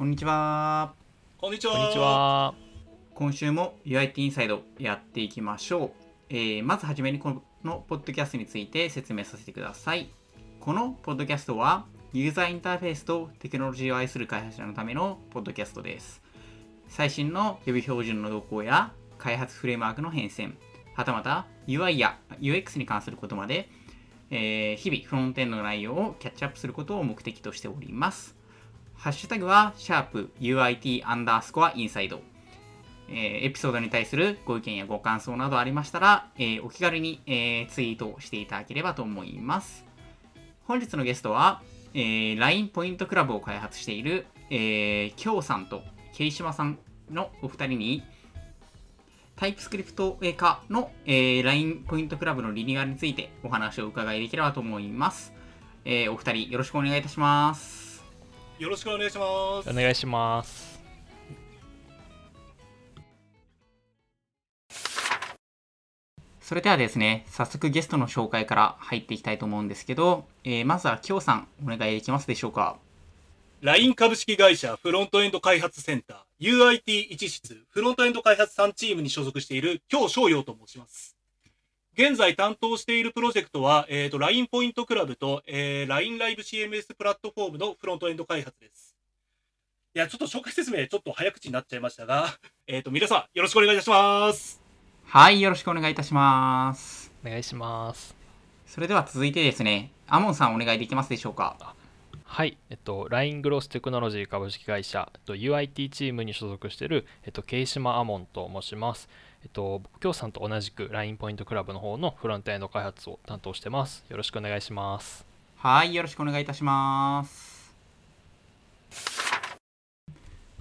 こんにちは。こんにちは。こんにちは。今週も UIT インサイドやっていきましょう。えーまずはじめにこのポッドキャストについて説明させてください。このポッドキャストはユーザーインターフェースとテクノロジーを愛する開発者のためのポッドキャストです。最新の予備標準の動向や開発フレームワークの変遷、はたまた UI や UX に関することまで、えー日々フロントエンドの内容をキャッチアップすることを目的としております。ハッシュタグは、シャープ UIT アンダースコアインサイド。えーエピソードに対するご意見やご感想などありましたら、えーお気軽に、えーツイートしていただければと思います。本日のゲストは、えー LINE ポイントクラブを開発している、えー、京さんとケ島さんのお二人に、タイプスクリプト化の、えー LINE ポイントクラブのリニューアルについてお話を伺いできればと思います。えーお二人よろしくお願いいたします。よろしくお願いします。お願いします。それではですね、早速ゲストの紹介から入っていきたいと思うんですけど、えーまずは京さん、お願いできますでしょうか。LINE 株式会社フロントエンド開発センター UIT 一室フロントエンド開発3チームに所属している京翔陽と申します。現在担当しているプロジェクトは、えー、と LINE ポイントクラブと、えー LINE ライブ CMS プラットフォームのフロントエンド開発です。いや、ちょっと紹介説明ちょっと早口になっちゃいましたが、えっ、と、皆さんよろしくお願いいたします。はい、よろしくお願いいたします。お願いします。それでは続いてですね、アモンさんお願いできますでしょうか？はい、えっと、LINE グロステクノロジー株式会社、えっと、UIT チームに所属している、えっと、ケイシマアモンと申します。えっと、僕、京さんと同じく LINE ポイントクラブの方のフロントエンド開発を担当してます。よろしくお願いします。はい、よろしくお願いいたします。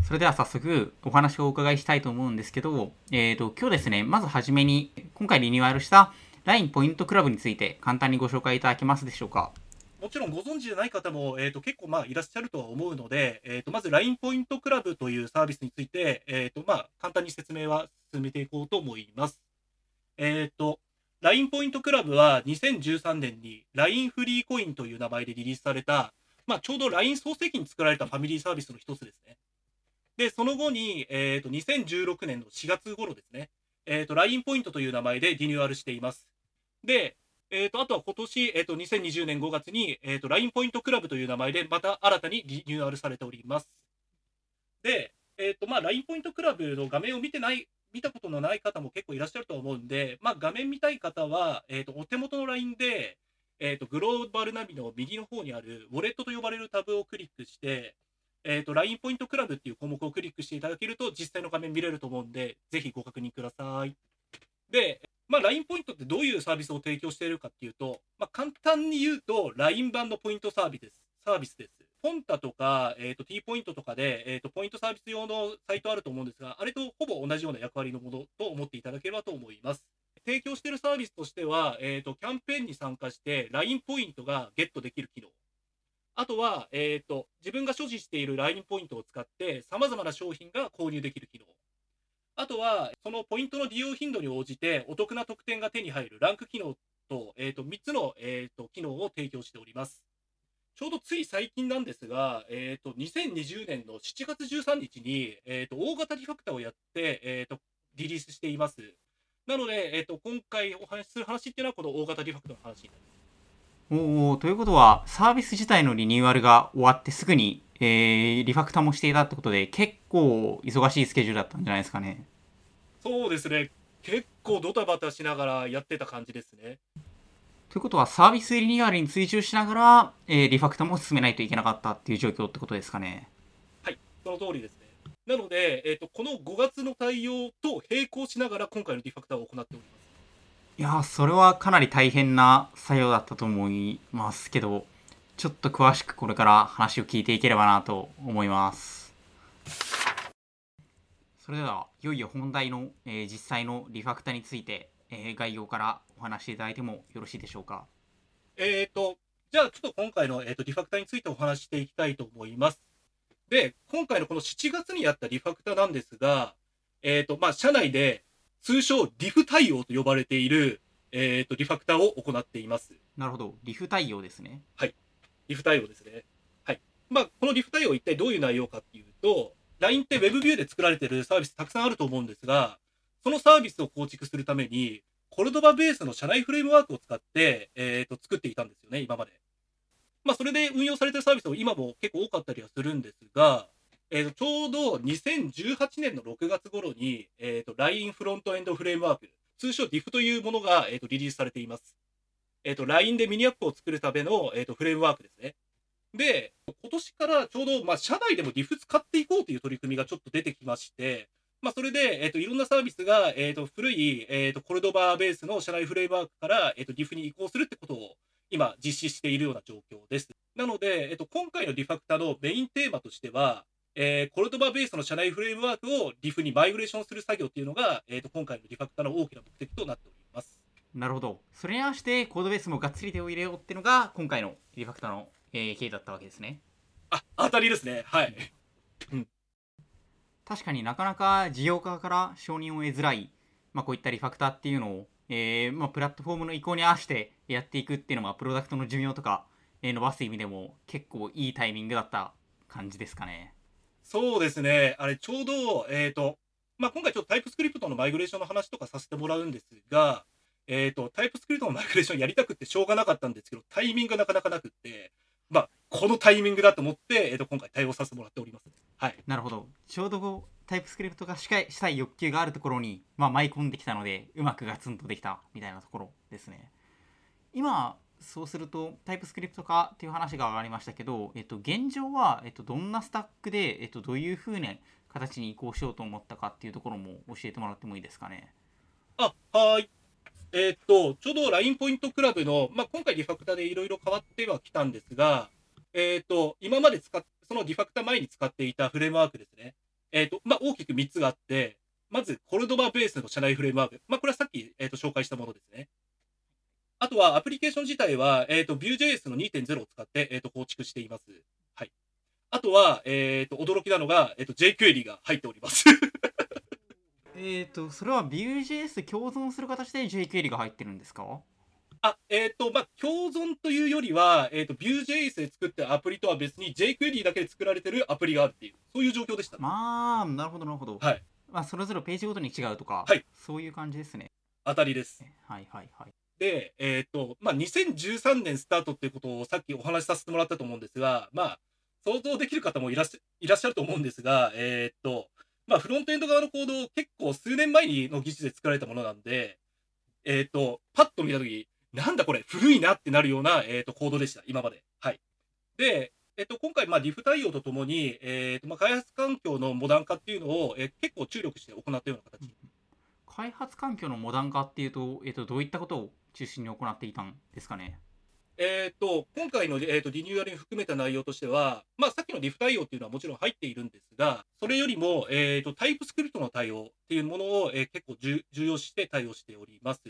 それでは早速お話をお伺いしたいと思うんですけど、えーと、今日ですね、まずはじめに今回リニューアルした LINE ポイントクラブについて簡単にご紹介いただけますでしょうか？もちろんご存知でない方も、えー、と結構まあいらっしゃるとは思うので、えー、とまず LINE ポイントクラブというサービスについて、えーとまあ、簡単に説明は進めていこうと思います。えー、と LINE ポイントクラブは2013年に LINE フリーコインという名前でリリースされた、まあ、ちょうど LINE 創世期に作られたファミリーサービスの一つですね。で、その後に、えー、と2016年の4月頃ですね、えー、と LINE ポイントという名前でリニューアルしています。で、えー、とあとは今年、えー、と2020年5月に、えー、と LINE ポイントクラブという名前でまた新たにリニューアルされております。で、えーとまあ、LINE ポイントクラブの画面を見てない見たことのない方も結構いらっしゃると思うんで、まあ、画面見たい方は、えー、とお手元の LINE で、えー、とグローバルナビの右の方にあるウォレットと呼ばれるタブをクリックして、えー、と LINE ポイントクラブっていう項目をクリックしていただけると実際の画面見れると思うんで、ぜひご確認ください。で、まあ、LINE ポイントってどういうサービスを提供しているかっていうと、まあ、簡単に言うと LINE 版のポイントサービスです。サービスです。ポンタとか、えー、と T ポイントとかで、えー、とポイントサービス用のサイトあると思うんですが、あれとほぼ同じような役割のものと思っていただければと思います。提供しているサービスとしては、えー、とキャンペーンに参加して LINE ポイントがゲットできる機能。あとは、えー、と自分が所持している LINE ポイントを使って様々な商品が購入できる機能。あとは、そのポイントの利用頻度に応じてお得な特典が手に入るランク機能と、えー、と3つの、えー、と機能を提供しております。ちょうどつい最近なんですが、えー、と2020年の7月13日に、えー、と大型リファクターをやって、えー、とリリースしています。なので、えー、と今回お話しする話っていうのはこの大型リファクターの話になります。おーということは、サービス自体のリニューアルが終わってすぐに、えーリファクターもしていたってことで、結構忙しいスケジュールだったんじゃないですかね。そうですね。結構ドタバタしながらやってた感じですね。ということは、サービスリニューアルに追従しながら、えーリファクターも進めないといけなかったっていう状況ってことですかね。その通りですね。なので、えー、とこの5月の対応と並行しながら今回のリファクターを行っております。いやー、それはかなり大変な作業だったと思いますけど、ちょっと詳しくこれから話を聞いていければなと思います。それでは、いよいよ本題の、えー実際のリファクターについて、えー概要からお話しいただいてもよろしいでしょうか。えっ、と、じゃあちょっと今回の、えー、とリファクターについてお話ししていきたいと思います。で、今回のこの7月にやったリファクターなんですが、えっ、と、まあ、社内で通称リフ対応と呼ばれている、えっ、と、リファクターを行っています。なるほど。リフ対応ですね。リフ対応ですね。はい。まあ、このリフ対応一体どういう内容かっていうと、LINE って Web ビューで作られてるサービスたくさんあると思うんですが、そのサービスを構築するために、コルドバベースの社内フレームワークを使って、えー、と作っていたんですよね、今まで。まあ、それで運用されてるサービスも今も結構多かったりはするんですが、えー、とちょうど2018年の6月頃に、えー、と LINE フロントエンドフレームワーク、通称 DIF というものが、えー、とリリースされています。えー、と LINE でミニアップを作るための、えー、とフレームワークですね。で、今年からちょうど、まあ、社内でも DIF 使っていこうという取り組みがちょっと出てきまして、まあ、それで、えっ、と、いろんなサービスが、えっ、と、古い、えっ、と、 Cordova ベースの社内フレームワークから、えっ、と、DIF に移行するってことを、今、実施しているような状況です。なので、えっ、と、今回のリファクタのメインテーマとしては、えー Cordova ベースの社内フレームワークを DIF にマイグレーションする作業っていうのが、えっ、と、今回のリファクタの大きな目的となっております。なるほど。それに合わせてコードベースもがっつり手を入れようっていうのが今回のリファクターの、えー経緯だったわけですね。あ、当たりですね。はい。確かになかなか事業家から承認を得づらい、まあ、こういったリファクターっていうのを、えーまあ、プラットフォームの移行に合わせてやっていくっていうのはプロダクトの寿命とか、えー伸ばす意味でも結構いいタイミングだった感じですかね。そうですね。あれ、ちょうど、えっ、と、まあ、今回ちょっとタイプスクリプトのマイグレーションの話とかさせてもらうんですが、えっ、と、タイプスクリプトのマイグレーションやりたくってしょうがなかったんですけど、タイミングがなかなかなくって、まあ、このタイミングだと思って、えっ、と、今回対応させてもらっております。はい。なるほど。ちょうどこうタイプスクリプトがしたいしたい欲求があるところに、まあ、舞い込んできたので、うまくガツンとできたみたいなところですね。今、そうするとタイプスクリプト化っていう話が上がりましたけど、えっと、現状は、えっと、どんなスタックで、えっと、どういうふうな形に移行しようと思ったかっていうところも教えてもらってもいいですかね。あ、はーい。えーっと、ちょうど LINE ポイントクラブの、まあ、今回リファクタでいろいろ変わってはきたんですが、えーっと、今まで使っ、そのリファクタ前に使っていたフレームワークですね。えーっと、まあ、大きく3つがあって、まず、 Cordova ベースの社内フレームワーク。まあ、これはさっき、えっと、紹介したものですね。あとは、アプリケーション自体は、えっと、Vue.js の2.0を使って、えっと、構築しています。はい。あとは、えっと、驚きなのが、えっと、jQuery が入っております。えっと、それは Vue.js 共存する形で jQuery が入ってるんですか？あ、えっ、と、まあ、共存というよりは、えっ、と、Vue.js で作ったアプリとは別に jQuery だけで作られてるアプリがあるっていう、そういう状況でした。まあ、なるほど、なるほど。はい。まあ、それぞれページごとに違うとか、はいそういう感じですね。当たりです。はいはいはい。で、えっ、と、まあ、2013年スタートっていうことをさっきお話しさせてもらったと思うんですが、まあ、想像できる方もいらっしゃいらっしゃると思うんですが、えっ、と、まあ、フロントエンド側のコード、結構数年前の技術で作られたものなんで、えっ、と、パッと見たとき、なんだこれ、古いなってなるような、えっ、と、コードでした、今まで。はい。で、えっ、と、今回、まあ、リフ対応とともに、えっ、と、まあ、開発環境のモダン化っていうのを、え結構注力して行ったような形。開発環境のモダン化っていうと、えっと、どういったことを中心に行っていたんですかね？えー、と今回の、えー、とリニューアルに含めた内容としては、まあ、さっきのリフ対応っていうのはもちろん入っているんですが、それよりも、えー、とタイプスクリプトの対応っていうものを、えー結構重要視して対応しております。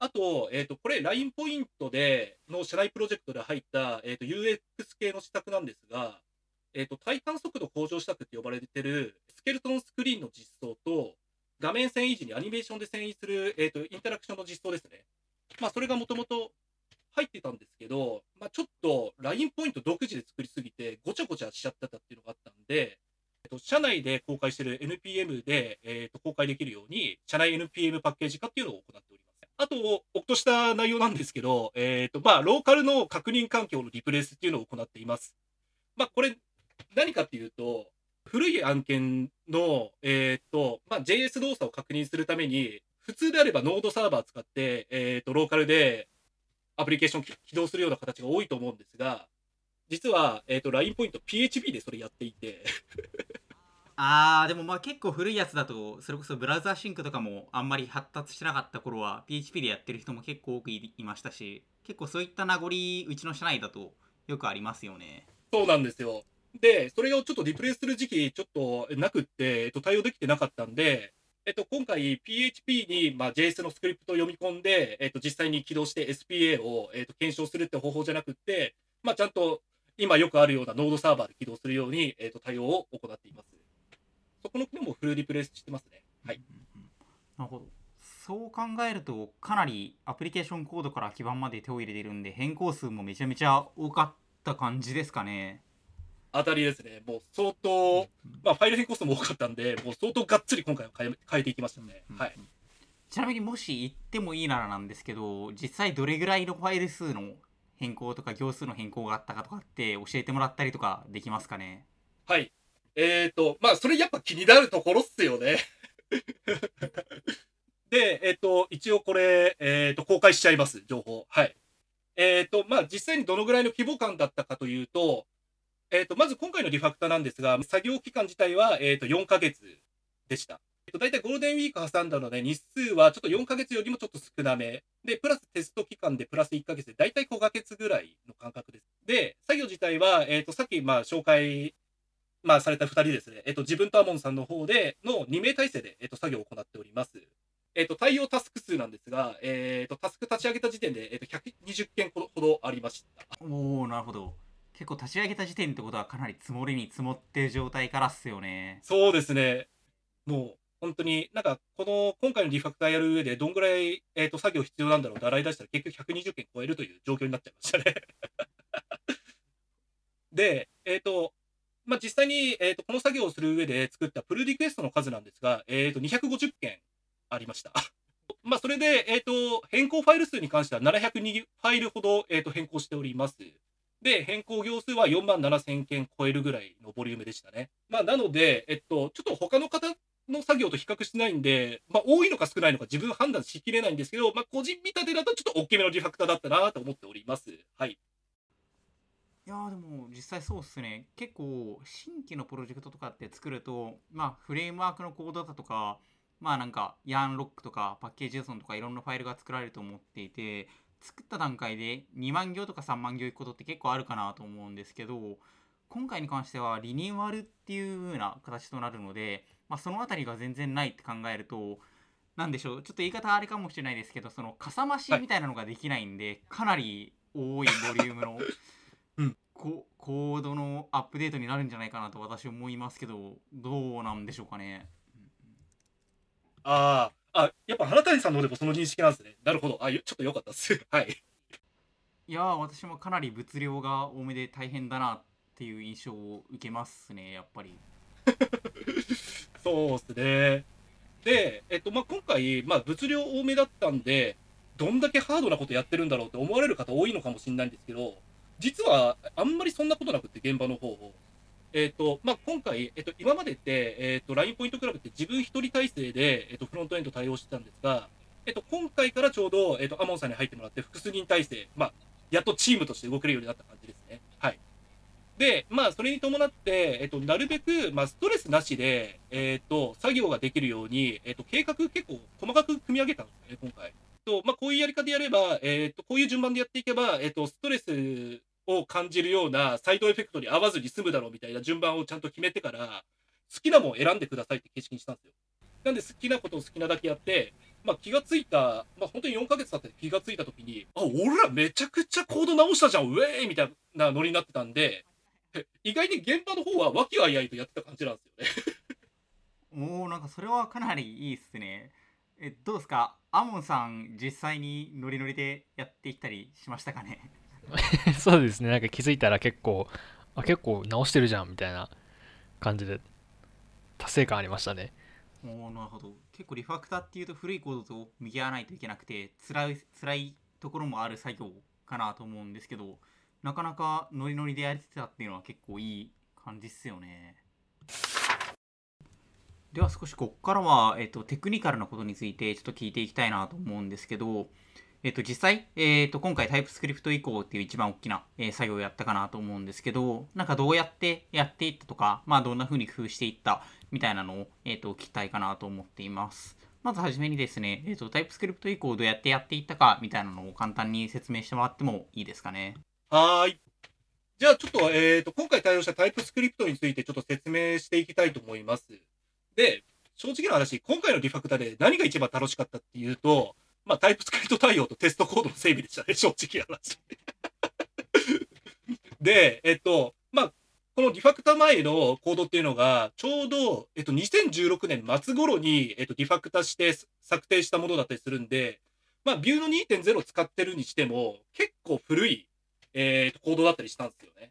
あと、えー、とこれ、LINE ポイントでの社内プロジェクトで入った、えー、と UX 系の施策なんですが、えー、と体感速度向上施策って呼ばれてるスケルトンスクリーンの実装と、画面遷移時にアニメーションで遷移する、えー、とインタラクションの実装ですね。まあ、それがもともと入ってたんですけど、まあ、ちょっと LINE ポイント独自で作りすぎて、ごちゃごちゃしちゃってたっていうのがあったんで、えっと、社内で公開してる NPM で、えっと、公開できるように、社内 NPM パッケージ化っていうのを行っております。あと、おっとした内容なんですけど、えっと、まあ、ローカルの確認環境のリプレイスっていうのを行っています。まあ、これ、何かっていうと、古い案件の、えっと、まあ、JS 動作を確認するために、普通であればノードサーバー使って、えっと、ローカルでアプリケーション起起動するような形が多いと思うんですが、実は、えっ、と、LINE ポイント PHP でそれやっていて、あー、でもまあ結構古いやつだと、それこそブラウザーシンクとかもあんまり発達してなかった頃は、PHP でやってる人も結構多くいいましたし、結構そういった名残、うちの社内だとよくありますよね。そうなんですよ。で、それをちょっとリプレイする時期ちょっとなくって、えっと、対応できてなかったんで、えっと、今回 PHP に、まあ、JS のスクリプトを読み込んで、えっと、実際に起動して SPA を、えっと、検証するって方法じゃなくって、まあ、ちゃんと今よくあるようなノードサーバーで起動するように、えっと、対応を行っています。そこの国もフルリプレイスしてますね。はい。うんうんなるほど。そう考えると、かなりアプリケーションコードから基盤まで手を入れてるんで、変更数もめちゃめちゃ多かった感じですかね。当たりですね。もう相当、まあ、ファイル変更数も多かったんで、もう相当がっつり今回は変え変えていきましたね。うんはい。ちなみにもし言ってもいいならなんですけど実際どれぐらいのファイル数の変更とか行数の変更があったかとかって教えてもらったりとかできますかね？はい。えっ、と、まあ、それやっぱ気になるところっすよね。で、えっ、と、一応これ、えっ、と、公開しちゃいます、情報。はい。えっ、と、まあ、実際にどのぐらいの規模感だったかというと、えっ、と、まず今回のリファクターなんですが、作業期間自体は、えっ、と、4ヶ月でした。えっと、大体ゴールデンウィーク挟んだので、日数はちょっと4ヶ月よりもちょっと少なめ。で、プラステスト期間でプラス1ヶ月で、大体5ヶ月ぐらいの間隔です。で、作業自体は、えっ、と、さっき、まあ、紹介、まあ、された2人ですね。えっ、と、自分とアモンさんの方での2名体制で、えっ、と、作業を行っております。えっ、と、対応タスク数なんですが、えっ、と、タスク立ち上げた時点で、えっ、と、120件ほどほどありました。おおなるほど結構立ち上げた時点ってことはかなり積もりに積もってる状態からっすよねそうですね。もう、本当に、なんか、この、今回のリファクターやる上で、どんぐらい、えっ、と、作業必要なんだろうって洗い出したら、結局120件超えるという状況になっちゃいましたね。で、えっ、と、まあ、実際に、えっ、と、この作業をする上で作ったプルリクエストの数なんですが、えっ、と、250件ありました。まあ、それで、えっ、と、変更ファイル数に関しては702ファイルほど、えっ、と、変更しております。で、変更行数は4万7000件超えるぐらいのボリュームでしたね。まあ、なので、えっと、ちょっと他の方の作業と比較してないんで、まあ、多いのか少ないのか自分判断しきれないんですけど、まあ、個人見立てだとちょっと大きめのリファクターだったなと思っております。はい。いやーでも実際そうっすね結構新規のプロジェクトとかって作るとまあフレームワークのコードだとかまあなんかヤンロックとかパッケージ JSON とかいろんなファイルが作られると思っていて作った段階で2万行とか3万行いくことって結構あるかなと思うんですけど今回に関してはリニューアルっていう風な形となるので、まあ、そのあたりが全然ないって考えるとなんでしょうちょっと言い方あれかもしれないですけどそのかさ増しみたいなのができないんで、かなり多いボリュームの うん。こコードのアップデートになるんじゃないかなと私思いますけどどうなんでしょうかね。ああ、あ、やっぱ花谷さんの方でもその認識なんですね。なるほど。あ、よちょっと良かったです。はい。いやー私もかなり物量が多めで大変だなっていう印象を受けますねやっぱり。そうですね。で、えっと、まあ、今回、まあ、物量多めだったんで、どんだけハードなことやってるんだろうって思われる方多いのかもしれないんですけど、実はあんまりそんなことなくって、現場の方を。えっと、まあ、今回、えっと、今までって、えっと、LINE ポイントクラブって自分一人体制で、えっと、フロントエンド対応してたんですが、えっと、今回からちょうど、えっと、アモンさんに入ってもらって、複数人体制、まあ、やっとチームとして動けるようになった感じですね。はい。で、まあ、それに伴って、えっと、なるべく、まあ、ストレスなしで、えっと、作業ができるように、えっと、計画結構細かく組み上げたんですよね、今回。と、まあ、こういうやり方でやれば、えっと、こういう順番でやっていけば、えっと、ストレスを感じるようなサイドエフェクトに合わずに済むだろうみたいな順番をちゃんと決めてから、好きなもん選んでくださいって形式にしたんですよ。なんで好きなことを好きなだけやって、まあ、気がついた、まあ、本当に4ヶ月経って気がついた時に、あ、俺らめちゃくちゃコード直したじゃん、ウェーイみたいなノリになってたんで、意外に現場の方は和気あいあいとやってた感じなんですよね。おおなんかそれはかなりいいっすね。えどうですか？アモンさん実際にノリノリでやってきたりしましたかね？そうですね。なんか気づいたら結構あ結構直してるじゃんみたいな感じで達成感ありましたね。おなるほど。結構リファクターっていうと古いコードと向き合わないといけなくて辛い辛いところもある作業かなと思うんですけどなかなかノリノリでやれてたっていうのは結構いい感じっすよね。では少しここからは、えっと、テクニカルなことについてちょっと聞いていきたいなと思うんですけど、えっと、実際、えっと、今回タイプスクリプト移行っていう一番大きな、え作業をやったかなと思うんですけど、なんかどうやってやっていったとか、まあどんな風に工夫していったみたいなのを、えっと、聞きたいかなと思っています。まずはじめにですね、えっと、タイプスクリプト移行をどうやってやっていったかみたいなのを簡単に説明してもらってもいいですかね。はい。じゃあちょっと、えっ、と、今回対応したタイプスクリプトについてちょっと説明していきたいと思います。で、正直な話、今回のリファクタで何が一番楽しかったっていうと、まあ、タイプスクリプト対応とテストコードの整備でしたね、正直な話。で、えっと、まあ、このリファクタ前のコードっていうのが、ちょうど、えっと、2016年末頃に、えっと、リファクタして策定したものだったりするんで、まあ、ビューの2.0使ってるにしても、結構古い、えーと、コードだったりしたんですよね。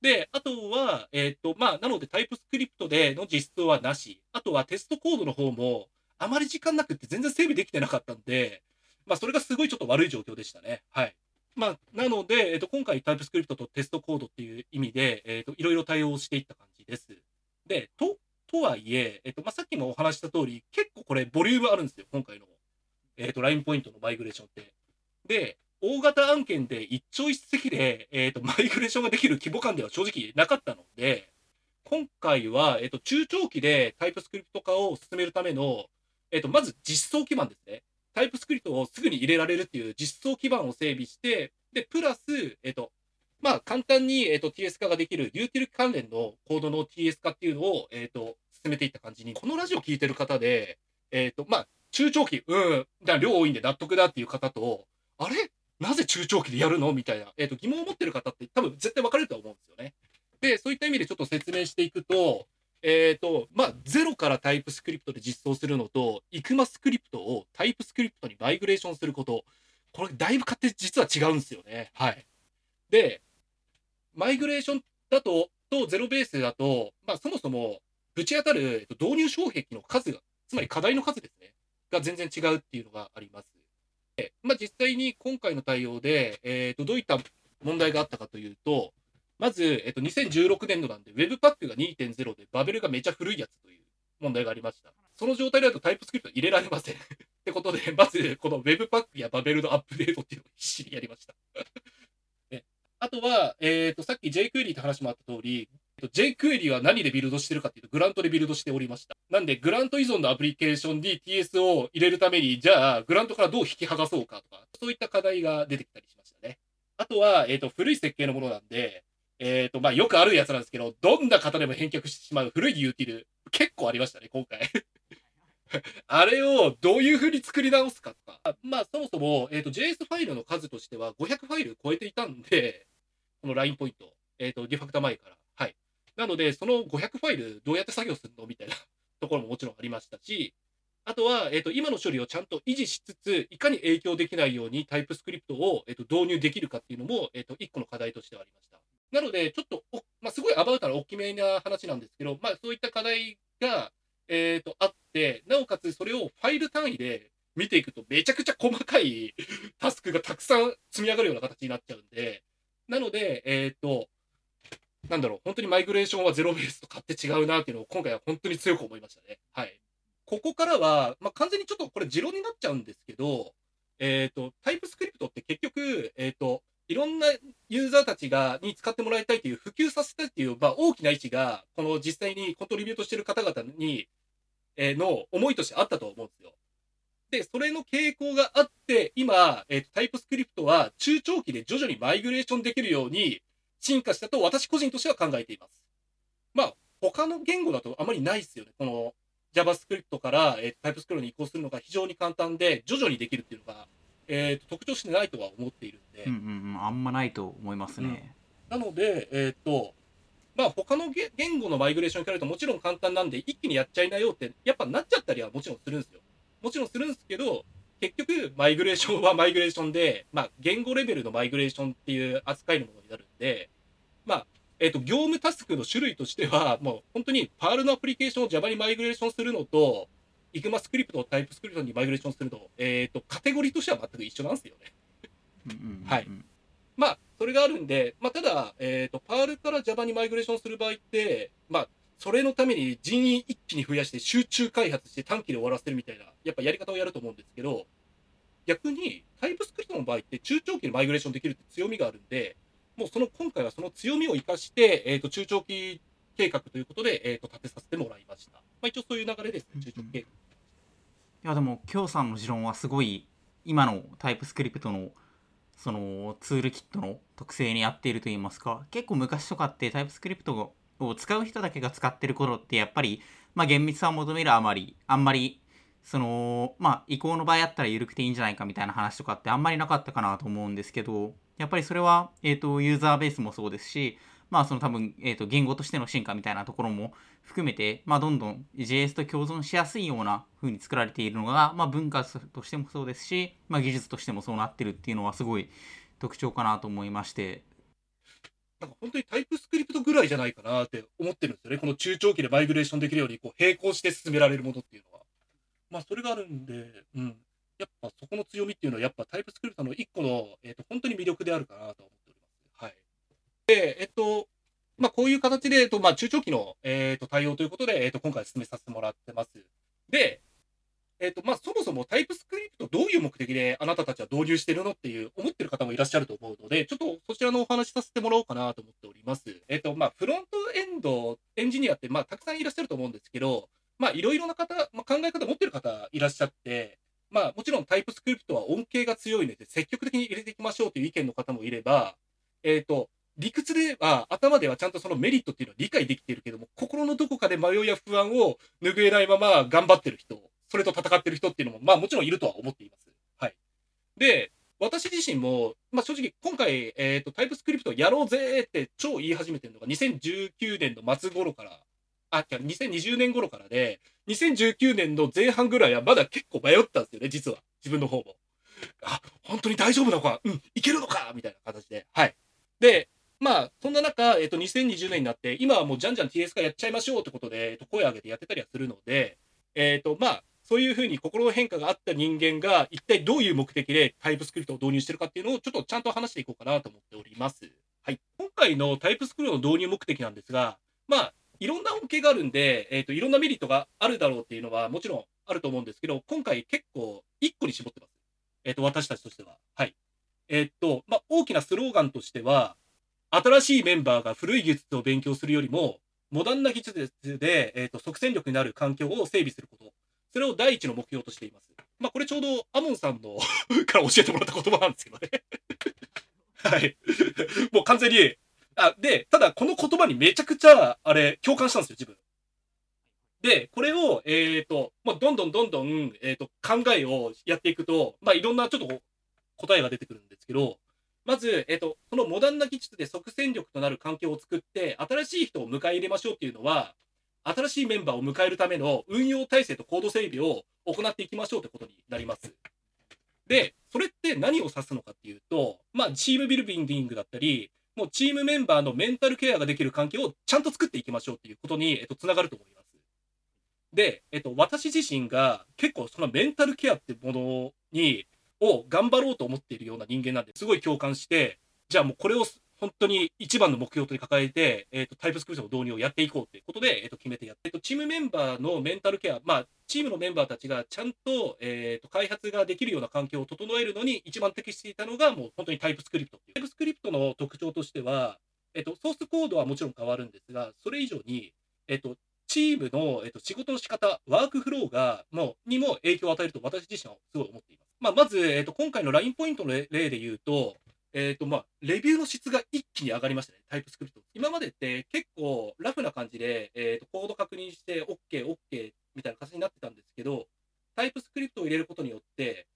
で、あとは、えっ、と、まあ、なのでタイプスクリプトでの実装はなし。あとはテストコードの方も、あまり時間なくって全然整備できてなかったんで、まあ、それがすごいちょっと悪い状況でしたね。はい。まあ、なので、えっ、と、今回タイプスクリプトとテストコードっていう意味で、えっ、と、いろいろ対応していった感じです。で、と、とはいえ、えっ、と、まあ、さっきもお話した通り、結構これボリュームあるんですよ、今回の、えっ、と、ラインポイントのマイグレーションって。で、大型案件で一朝一夕で、えっ、と、マイグレーションができる規模感では正直なかったので、今回は、えっ、と、中長期でタイプスクリプト化を進めるための、えっ、と、まず実装基盤ですね。タイプスクリプトをすぐに入れられるっていう実装基盤を整備して、で、プラス、えっ、と、まあ、簡単に、えっ、と、TS 化ができる、ユーティル関連のコードの TS 化っていうのを、えっ、と、進めていった感じに、このラジオ聞いてる方で、えっ、と、まあ、中長期、うん、だ量多いんで納得だっていう方と、あれ？なぜ中長期でやるの？みたいな、えっ、と、疑問を持ってる方って多分絶対分かれると思うんですよね。で、そういった意味でちょっと説明していくと、えっ、と、まあ、ゼロからタイプスクリプトで実装するのと、イクマスクリプトをタイプスクリプトにマイグレーションすること、これだいぶ勝手実は違うんですよね。はい。で、マイグレーションだと、とゼロベースだと、まあ、そもそもぶち当たる導入障壁の数が、つまり課題の数ですね、が全然違うっていうのがあります。でまあ、実際に今回の対応で、えー、とどういった問題があったかというと、まず、えっと、2016年度なんで、Webpack が2.0で、バベルがめちゃ古いやつという問題がありました。その状態だとタイプスクリプト入れられません。ってことで、まず、この Webpack やバベルのアップデートっていうのを必死にやりました あとは、えっ、ー、と、さっき jQuery って話もあった通り、jQuery は何でビルドしてるかっていうと、グラントでビルドしておりました。なんで、グラント依存のアプリケーションに TS を入れるために、じゃあ、グラントからどう引き剥がそうかとか、そういった課題が出てきたりしましたね。あとは、えっ、ー、と、古い設計のものなんで、えっ、ー、と、まあ、よくあるやつなんですけど、どんな方でも返却してしまう古いユーティル、結構ありましたね、今回。あれをどういう風に作り直すかとか。まあ、そもそも、えっ、と、JS ファイルの数としては500ファイル超えていたんで、このラインポイント、えっ、ー、と、ディファクタ前から。はい。なので、その500ファイルどうやって作業するのみたいな ところももちろんありましたし、あとは、えっ、ー、と、今の処理をちゃんと維持しつつ、いかに影響できないようにタイプスクリプトを、えっ、と、導入できるかっていうのも、えっ、と、一個の課題としてはありました。なので、ちょっとまあ、すごいアバウトな大きめな話なんですけど、まあ、そういった課題が、えっ、と、あって、なおかつそれをファイル単位で見ていくと、めちゃくちゃ細かい タスクがたくさん積み上がるような形になっちゃうんで、なので、えっ、ー、と、なんだろう、本当にマイグレーションはゼロベースと勝手違うなっていうのを今回は本当に強く思いましたね。はい。ここからは、まあ、完全にちょっとこれ持論になっちゃうんですけど、えっ、ー、と、タイプスクリプトって結局、えっ、ー、と、いろんなユーザーたちが、に使ってもらいたいという、普及させたいという、まあ、大きな意思が、この実際にコントリビュートしてる方々に、えー、の思いとしてあったと思うんですよ。で、それの傾向があって、今、えー、タイプスクリプトは中長期で徐々にマイグレーションできるように進化したと私個人としては考えています。まあ、他の言語だとあまりないですよね。この JavaScript から、えー、タイプスクリプトに移行するのが非常に簡単で、徐々にできるっていうのが、えーと、特徴してないとは思っているんで。うんうんうん、あんまないと思いますね。うん、なので、えっ、ー、と、まあ、他の言語のマイグレーションに比べるともちろん簡単なんで、一気にやっちゃいなよって、やっぱなっちゃったりはもちろんするんですよ。もちろんするんですけど、結局、マイグレーションはマイグレーションで、まあ、言語レベルのマイグレーションっていう扱いのものになるんで、まあ、えっ、ー、と、業務タスクの種類としては、もう本当にパールのアプリケーションを Java にマイグレーションするのと、イグマスクリプトをタイプスクリプトにマイグレーションするの、えっ、ー、と、カテゴリーとしては全く一緒なんですよね。はい。まあ、それがあるんで、まあ、ただ、えっ、ー、と、パールから Java にマイグレーションする場合って、まあ、それのために人員一気に増やして集中開発して短期で終わらせるみたいな、やっぱやり方をやると思うんですけど、逆にタイプスクリプトの場合って中長期でマイグレーションできるって強みがあるんで、もうその今回はその強みを生かして、えっ、ー、と、中長期計画ということで、えっ、ー、と、立てさせてもらいました。まあ、一応そういう流れですね、中長期計画。いや、でも、京さんの持論はすごい、今のタイプスクリプトのそのツールキットの特性に合っていると言いますか結構昔とかってタイプスクリプトを使う人だけが使ってる頃ってやっぱり、まあ、厳密さを求めるあまり、あんまり、その、まあ、移行の場合あったら緩くていいんじゃないかみたいな話とかってあんまりなかったかなと思うんですけど、やっぱりそれは、えっ、ー、と、ユーザーベースもそうですし、まあ、その多分、えっ、ー、と、言語としての進化みたいなところも含めて、まあ、どんどん JS と共存しやすいような風に作られているのが、まあ、文化としてもそうですし、まあ、技術としてもそうなってるっていうのはすごい特徴かなと思いましてなんか本当にタイプスクリプトぐらいじゃないかなって思ってるんですよね。この中長期でマイグレーションできるように、こう、並行して進められるものっていうのは。まあ、それがあるんで、うん。やっぱそこの強みっていうのは、やっぱタイプスクリプトの一個の、えっ、と、本当に魅力であるかなと思。で、えっと、まあ、こういう形で、えっと、まあ、中長期の、えっと、対応ということで、えっと、今回進めさせてもらってます。で、えっと、まあ、そもそもタイプスクリプトどういう目的であなたたちは導入してるのっていう思ってる方もいらっしゃると思うので、ちょっとそちらのお話しさせてもらおうかなと思っております。えっと、まあ、フロントエンドエンジニアって、まあ、たくさんいらっしゃると思うんですけど、まあ、いろいろな方、まあ、考え方持ってる方いらっしゃって、まあ、もちろんタイプスクリプトは恩恵が強いので、積極的に入れていきましょうという意見の方もいれば、えっと、理屈では、頭ではちゃんとそのメリットっていうのは理解できてるけども、心のどこかで迷いや不安を拭えないまま頑張ってる人、それと戦ってる人っていうのも、まあもちろんいるとは思っています。はい。で、私自身も、まあ正直今回、えっ、と、タイプスクリプトやろうぜって超言い始めてるのが2019年の末頃から、あ、違う、2020年頃からで、2019年の前半ぐらいはまだ結構迷ったんですよね、実は。自分の方も。あ、本当に大丈夫なのかうん、いけるのかみたいな形で。はい。で、まあ、そんな中、えっ、と、2020年になって、今はもうじゃんじゃん TS 化やっちゃいましょうってことで、えっと、声を上げてやってたりはするので、えっ、と、まあ、そういうふうに心の変化があった人間が、一体どういう目的でタイプスクリプトを導入してるかっていうのを、ちょっとちゃんと話していこうかなと思っております。はい。今回のタイプスクリプトの導入目的なんですが、まあ、いろんな恩恵があるんで、えっ、と、いろんなメリットがあるだろうっていうのは、もちろんあると思うんですけど、今回結構、一個に絞ってます。えっ、と、私たちとしては。はい。えっ、と、まあ、大きなスローガンとしては、新しいメンバーが古い技術を勉強するよりも、モダンな技術で、えー、と即戦力になる環境を整備すること。それを第一の目標としています。まあ、これちょうどアモンさんの から教えてもらった言葉なんですけどね。はい。もう完全に。あ、で、ただこの言葉にめちゃくちゃ、あれ、共感したんですよ、自分。で、これを、えっ、と、まあ、どんどんどんどん、えっ、と、考えをやっていくと、まあ、いろんなちょっと答えが出てくるんですけど、まず、えっ、と、そのモダンな技術で即戦力となる環境を作って、新しい人を迎え入れましょうっていうのは、新しいメンバーを迎えるための運用体制とコード整備を行っていきましょうってことになります。で、それって何を指すのかっていうと、まあ、チームビルディングだったり、もうチームメンバーのメンタルケアができる環境をちゃんと作っていきましょうっていうことに、えっと、つながると思います。で、えっと、私自身が結構そのメンタルケアってものに、を頑張ろうと思っているような人間なんですごい共感して、じゃあもうこれを本当に一番の目標と抱えて、えっ、と、タイプスクリプトの導入をやっていこうということで、えっ、と、決めてやって、えっと、チームメンバーのメンタルケア、まあ、チームのメンバーたちがちゃんと、えっ、と、開発ができるような環境を整えるのに一番適していたのが、もう本当にタイプスクリプト。タイプスクリプトの特徴としては、えっ、と、ソースコードはもちろん変わるんですが、それ以上に、えっ、と、チームの、えっと、仕事の仕方、ワークフローが、もう、にも影響を与えると私自身はすごい思っています。まあ、まず、えっと、今回の LINE ポイントの例で言うと、えっと、まあ、レビューの質が一気に上がりましたね、タイプスクリプト。今までって結構ラフな感じで、えっと、コード確認して OK、OK みたいな形になってたんですけど、タイプスクリプトを入れることによって、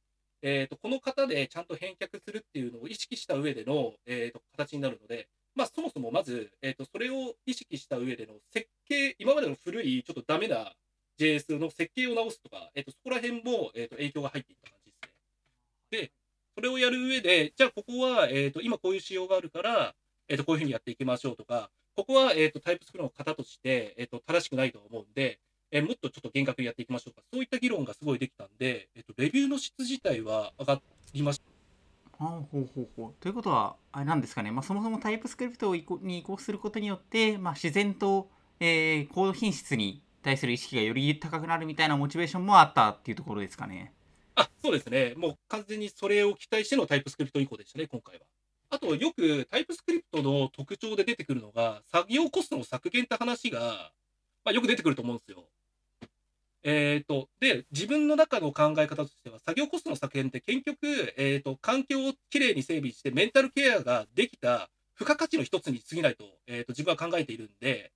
えっと、この方でちゃんと返却するっていうのを意識した上での、えっと、形になるので、まあ、そもそもまず、えっと、それを意識した上での設計、今までの古いちょっとダメな JS の設計を直すとか、えっと、そこら辺も、えっと、影響が入っていた感じですね。で、それをやる上で、じゃあここは、えっと、今こういう仕様があるから、えっと、こういうふうにやっていきましょうとか、ここは、えっと、タイプスクリプトの型として、えっと、正しくないと思うんで、えもっとちょっと厳格にやっていきましょうか。そういった議論がすごいできたんで、えっと、レビューの質自体は上がりました。あほうほうほうということはあれなんですかね、まあ、そもそもタイプスクリプトに移行することによって、まあ、自然と、えーコード品質に対する意識がより高くなるみたいなモチベーションもあったっていうところですかね。あ、そうですね。もう完全にそれを期待してのタイプスクリプト移行でしたね、今回は。あと、よくタイプスクリプトの特徴で出てくるのが、作業コストの削減って話が、まあ、よく出てくると思うんですよ。えっ、と、で、自分の中の考え方としては、作業コストの削減って結局、えっ、と、環境をきれいに整備して、メンタルケアができた付加価値の一つに過ぎないと、えっ、と、自分は考えているんで、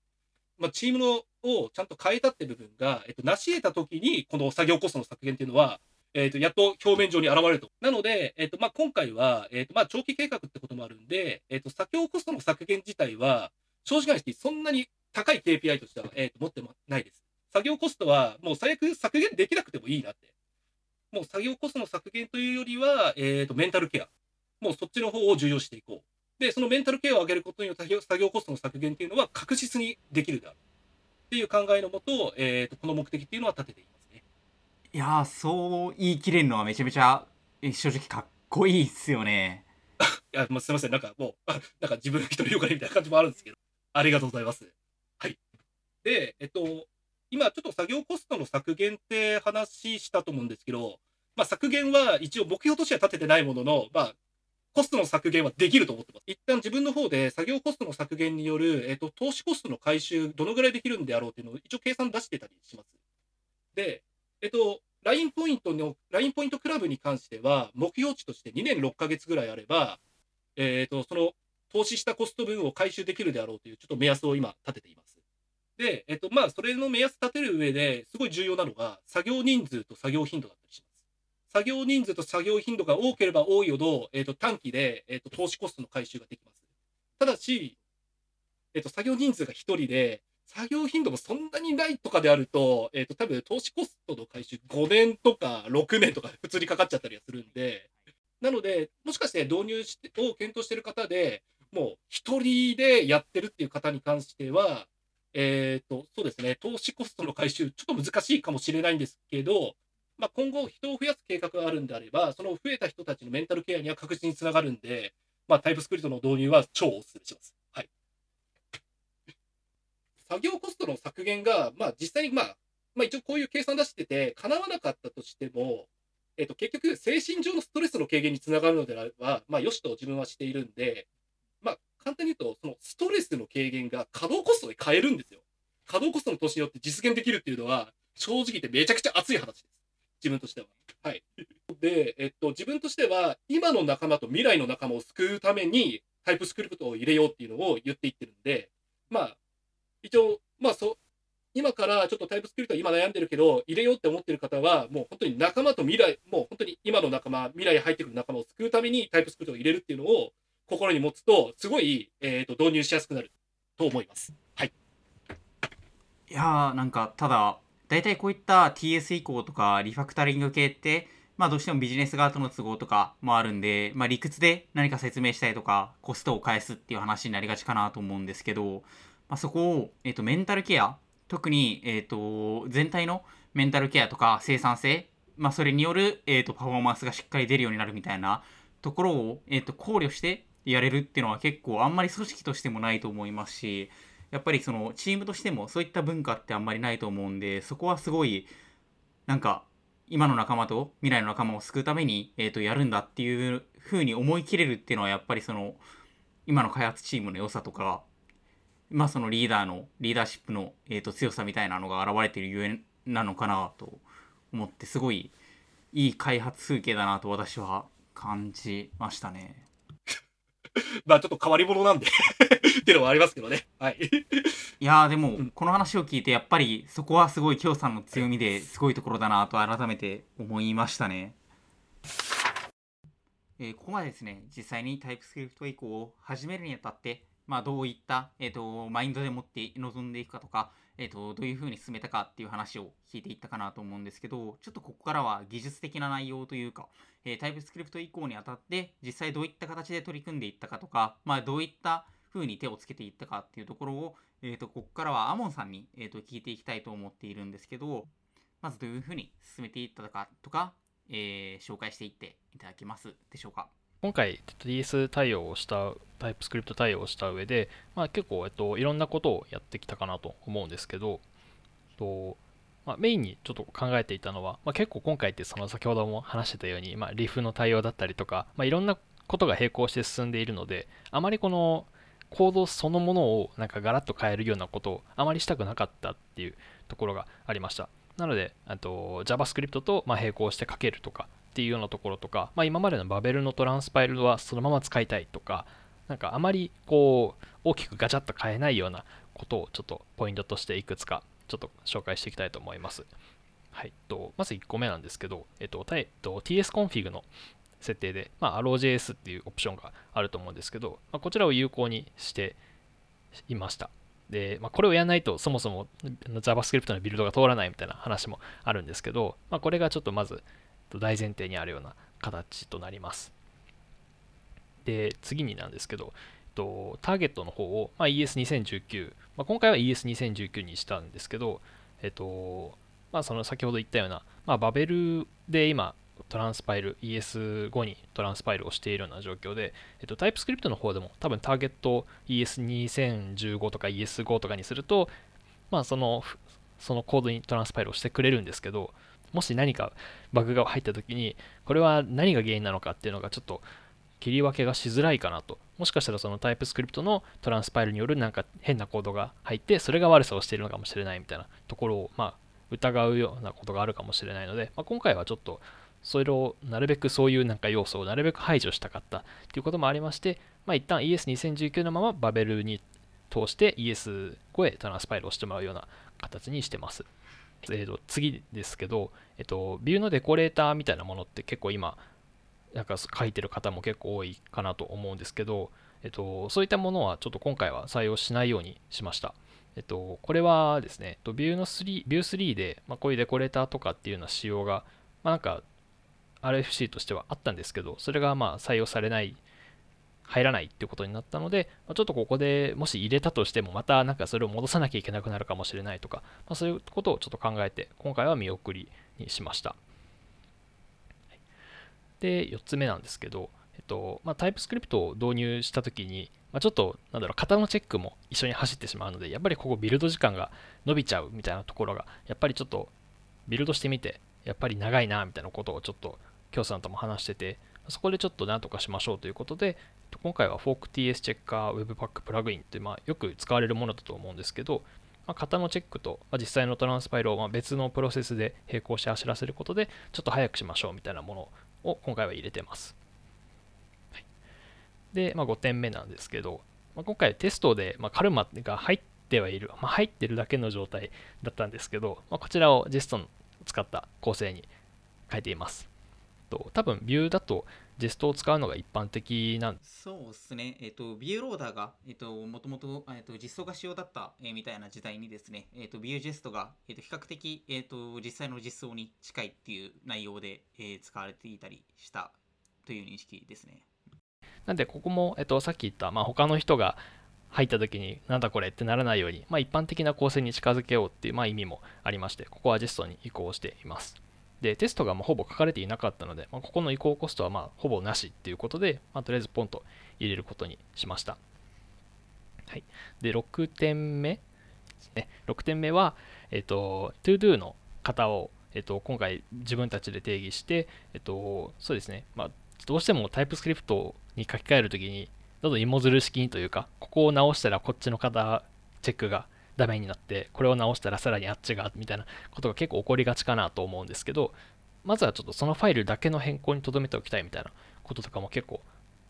まあ、チームのをちゃんと変えたって部分が、えっ、と、成し得た時に、この作業コストの削減っていうのは、えっ、と、やっと表面上に現れると。なので、えっ、と、まあ、今回は、えっ、と、まあ、長期計画ってこともあるんで、えっ、と、作業コストの削減自体は、正直な話、そんなに高い KPI としては、えっ、と、持ってもないです。作業コストは、もう最悪削減できなくてもいいなって。もう作業コストの削減というよりは、えっ、と、メンタルケア。もうそっちの方を重要していこう。で、そのメンタルケアを上げることによって作業コストの削減っていうのは確実にできるだろうっていう考えのもと、えーと、この目的っていうのは立てていますね。いやー、そう言い切れるのはめちゃめちゃえ正直かっこいいっすよね。いや、もうすみません。なんかもう、なんか自分一人よかれみたいな感じもあるんですけど、ありがとうございます。はい。で、えっと、今ちょっと作業コストの削減って話したと思うんですけど、まあ、削減は一応目標としては立ててないものの、まあ、コストの削減はできると思ってます。一旦自分の方で作業コストの削減による、えっと、投資コストの回収、どのぐらいできるんであろうっていうのを一応計算出してたりします。で、えっと、ラインポイントの、ラインポイントクラブに関しては、目標値として2年6ヶ月ぐらいあれば、えっと、その投資したコスト分を回収できるであろうという、ちょっと目安を今立てています。で、えっと、まあ、それの目安立てる上ですごい重要なのが、作業人数と作業頻度だったりします。作業人数と作業頻度が多ければ多いほど、えっと、短期で、えっと、投資コストの回収ができます。ただし、えっと、作業人数が1人で、作業頻度もそんなにないとかであると、えっと、多分投資コストの回収5年とか6年とか普通にかかっちゃったりはするんで、なので、もしかして導入してを検討している方で、もう1人でやってるっていう方に関しては、えっ、ー、と、そうですね、投資コストの回収、ちょっと難しいかもしれないんですけど、まあ、今後、人を増やす計画があるんであれば、その増えた人たちのメンタルケアには確実につながるんで、まあ、タイプスクリプトの導入は超お勧めします。はい。作業コストの削減が、まあ、実際に、まあ、まあ、一応こういう計算出してて、叶わなかったとしても、えっ、と、結局、精神上のストレスの軽減につながるのであれば、まあ、よしと自分はしているんで、簡単に言うと、そのストレスの軽減が稼働コストで変えるんですよ。稼働コストの投資によって実現できるっていうのは、正直言ってめちゃくちゃ熱い話です。自分としては。はい。で、えっと、自分としては、今の仲間と未来の仲間を救うために、タイプスクリプトを入れようっていうのを言っていってるんで、まあ、一応、まあ、そ、今からちょっとタイプスクリプト今悩んでるけど、入れようって思ってる方は、もう本当に仲間と未来、もう本当に今の仲間、未来入ってくる仲間を救うためにタイプスクリプトを入れるっていうのを心に持つと、すごい、え、ー、と、導入しやすくなると思います。はい。いやー、なんか、ただ、大体こういった TS 移行とかリファクタリング系って、まあどうしてもビジネス側との都合とかもあるんで、まあ理屈で何か説明したいとか、コストを返すっていう話になりがちかなと思うんですけど、まあそこを、え、ー、と、メンタルケア、特に、え、ー、と、全体のメンタルケアとか生産性、まあそれによる、え、ー、と、パフォーマンスがしっかり出るようになるみたいなところを、えっ、と、考慮してやれるっていうのは結構あんまり組織としてもないと思いますし、やっぱりそのチームとしてもそういった文化ってあんまりないと思うんで、そこはすごい、なんか、今の仲間と未来の仲間を救うために、え、ー、と、やるんだっていう風に思い切れるっていうのは、やっぱりその、今の開発チームの良さとか、まあそのリーダーの、リーダーシップの、えーと、強さみたいなのが現れているゆえなのかなと思って、すごいいい開発風景だなと私は感じましたね。まあちょっと変わり者なんで っていうのはありますけどね。はい。いやーでも、この話を聞いて、やっぱりそこはすごい京さんの強みですごいところだなと改めて思いましたね。えー、ここまでですね、実際にタイプスクリプト移行を始めるにあたって、まあ、どういった、えーと、マインドでもって臨んでいくかとか、えーと、どういうふうに進めたかっていう話を聞いていったかなと思うんですけど、ちょっとここからは技術的な内容というか、えー、タイプスクリプト移行にあたって実際どういった形で取り組んでいったかとか、まあ、どういったふうに手をつけていったかっていうところを、えーと、ここからはアモンさんに、えーと、聞いていきたいと思っているんですけど、まずどういうふうに進めていったかとか、え、紹介していっていただけますでしょうか。今回 TS 対応をしたタイプスクリプト対応をした上で、まあ、結構、えっと、いろんなことをやってきたかなと思うんですけど、とまあ、メインにちょっと考えていたのは、まあ、結構今回ってその先ほども話してたように、まあ、リフの対応だったりとか、まあ、いろんなことが並行して進んでいるのであまりこのコードそのものをなんかガラッと変えるようなことをあまりしたくなかったっていうところがありました。なのでと JavaScript とま並行して書けるとかっていうようなところとか、まあ、今までのバベルのトランスパイルはそのまま使いたいとかなんかあまりこう大きくガチャッと変えないようなことをちょっとポイントとしていくつかちょっと紹介していきたいと思います。はい、とまず1個目なんですけど、えっと、えっと、tsconfig の設定で、まあ、arrow.js っていうオプションがあると思うんですけど、まあ、こちらを有効にしていました。で、まあ、これをやらないとそもそも JavaScript のビルドが通らないみたいな話もあるんですけど、まあ、これがちょっとまず大前提にあるような形となります。で、次になんですけど、と、ターゲットの方を、まあ、ES2019、まあ、今回は ES2019 にしたんですけど、えっと、まあ、その先ほど言ったような、まあ、バベルで今、トランスパイル、ES5 にトランスパイルをしているような状況で、えっと、タイプスクリプトの方でも多分ターゲット ES2015 とか ES5 とかにすると、まあ、その、そのコードにトランスパイルをしてくれるんですけど、もし何かバグが入った時に、これは何が原因なのかっていうのがちょっと切り分けがしづらいかなと。もしかしたらそのタイプスクリプトのトランスパイルによるなんか変なコードが入って、それが悪さをしているのかもしれないみたいなところを、まあ、疑うようなことがあるかもしれないので、まあ、今回はちょっとそれをなるべくそういうなんか要素をなるべく排除したかったということもありまして、まあ、一旦 ES2019 のままバベルに通して ES5 へトランスパイルをしてもらうような形にしてます。えー、と次ですけど、えっ、と、ビューのデコレーターみたいなものって結構今、なんか書いてる方も結構多いかなと思うんですけど、えっと、そういったものはちょっと今回は採用しないようにしました。えっと、これはですね、ビューの3、ビュー3で、まあ、こういうデコレーターとかっていうような仕様が、まあ、なんか RFC としてはあったんですけど、それがまあ採用されない、入らないっていうことになったので、ま、ちょっとここでもし入れたとしても、またなんかそれを戻さなきゃいけなくなるかもしれないとか、まあ、そういうことをちょっと考えて、今回は見送りにしました。で、4つ目なんですけど、えっとまあ、タイプスクリプトを導入したときに、まあ、ちょっと、なんだろう、型のチェックも一緒に走ってしまうので、やっぱりここビルド時間が伸びちゃうみたいなところが、やっぱりちょっとビルドしてみて、やっぱり長いな、みたいなことをちょっと、京さんとも話してて、そこでちょっとなんとかしましょうということで、今回は ForkTS チェッカー Webpack プラグインって、まあ、よく使われるものだと思うんですけど、まあ、型のチェックと、まあ、実際のトランスパイルをま別のプロセスで並行して走らせることで、ちょっと早くしましょうみたいなものを今回は入れてます。はい、で、まあ、5点目なんですけど、まあ、今回テストで、まカルマが入ってはいる、まあ、入ってるだけの状態だったんですけど、まあ、こちらを JSON を使った構成に変えています。と多分ビューだとジェストを使うのが一般的なんそうですね。えっ、ー、と、ビューローダーが、えっ、ー、と、もともと、えっ、ー、と、実装が仕様だった、えみたいな時代にですね、えっ、と、ビュージェストが、えっ、と、比較的、えっ、と、実際の実装に近いっていう内容で、え使われていたりしたという認識ですね。なんで、ここも、えっ、と、さっき言った、まあ、他の人が入った時に、なんだこれってならないように、まあ、一般的な構成に近づけようっていう、まあ、意味もありまして、ここはジェストに移行しています。で、テストがまほぼ書かれていなかったので、まあ、ここの移行コストはまほぼなしっていうことで、まあ、とりあえずポンと入れることにしました。はい。で、6点目ですね。6点目は、えっ、ー、と、ToDo の型を、えっ、ー、と、今回自分たちで定義して、えっ、ー、と、そうですね。まあ、どうしてもタイプスクリプトに書き換えるときに、どんどん芋づる式にというか、ここを直したらこっちの型チェックがダメになって、これを直したらさらにあっちが、みたいなことが結構起こりがちかなと思うんですけど、まずはちょっとそのファイルだけの変更に留めておきたいみたいなこととかも結構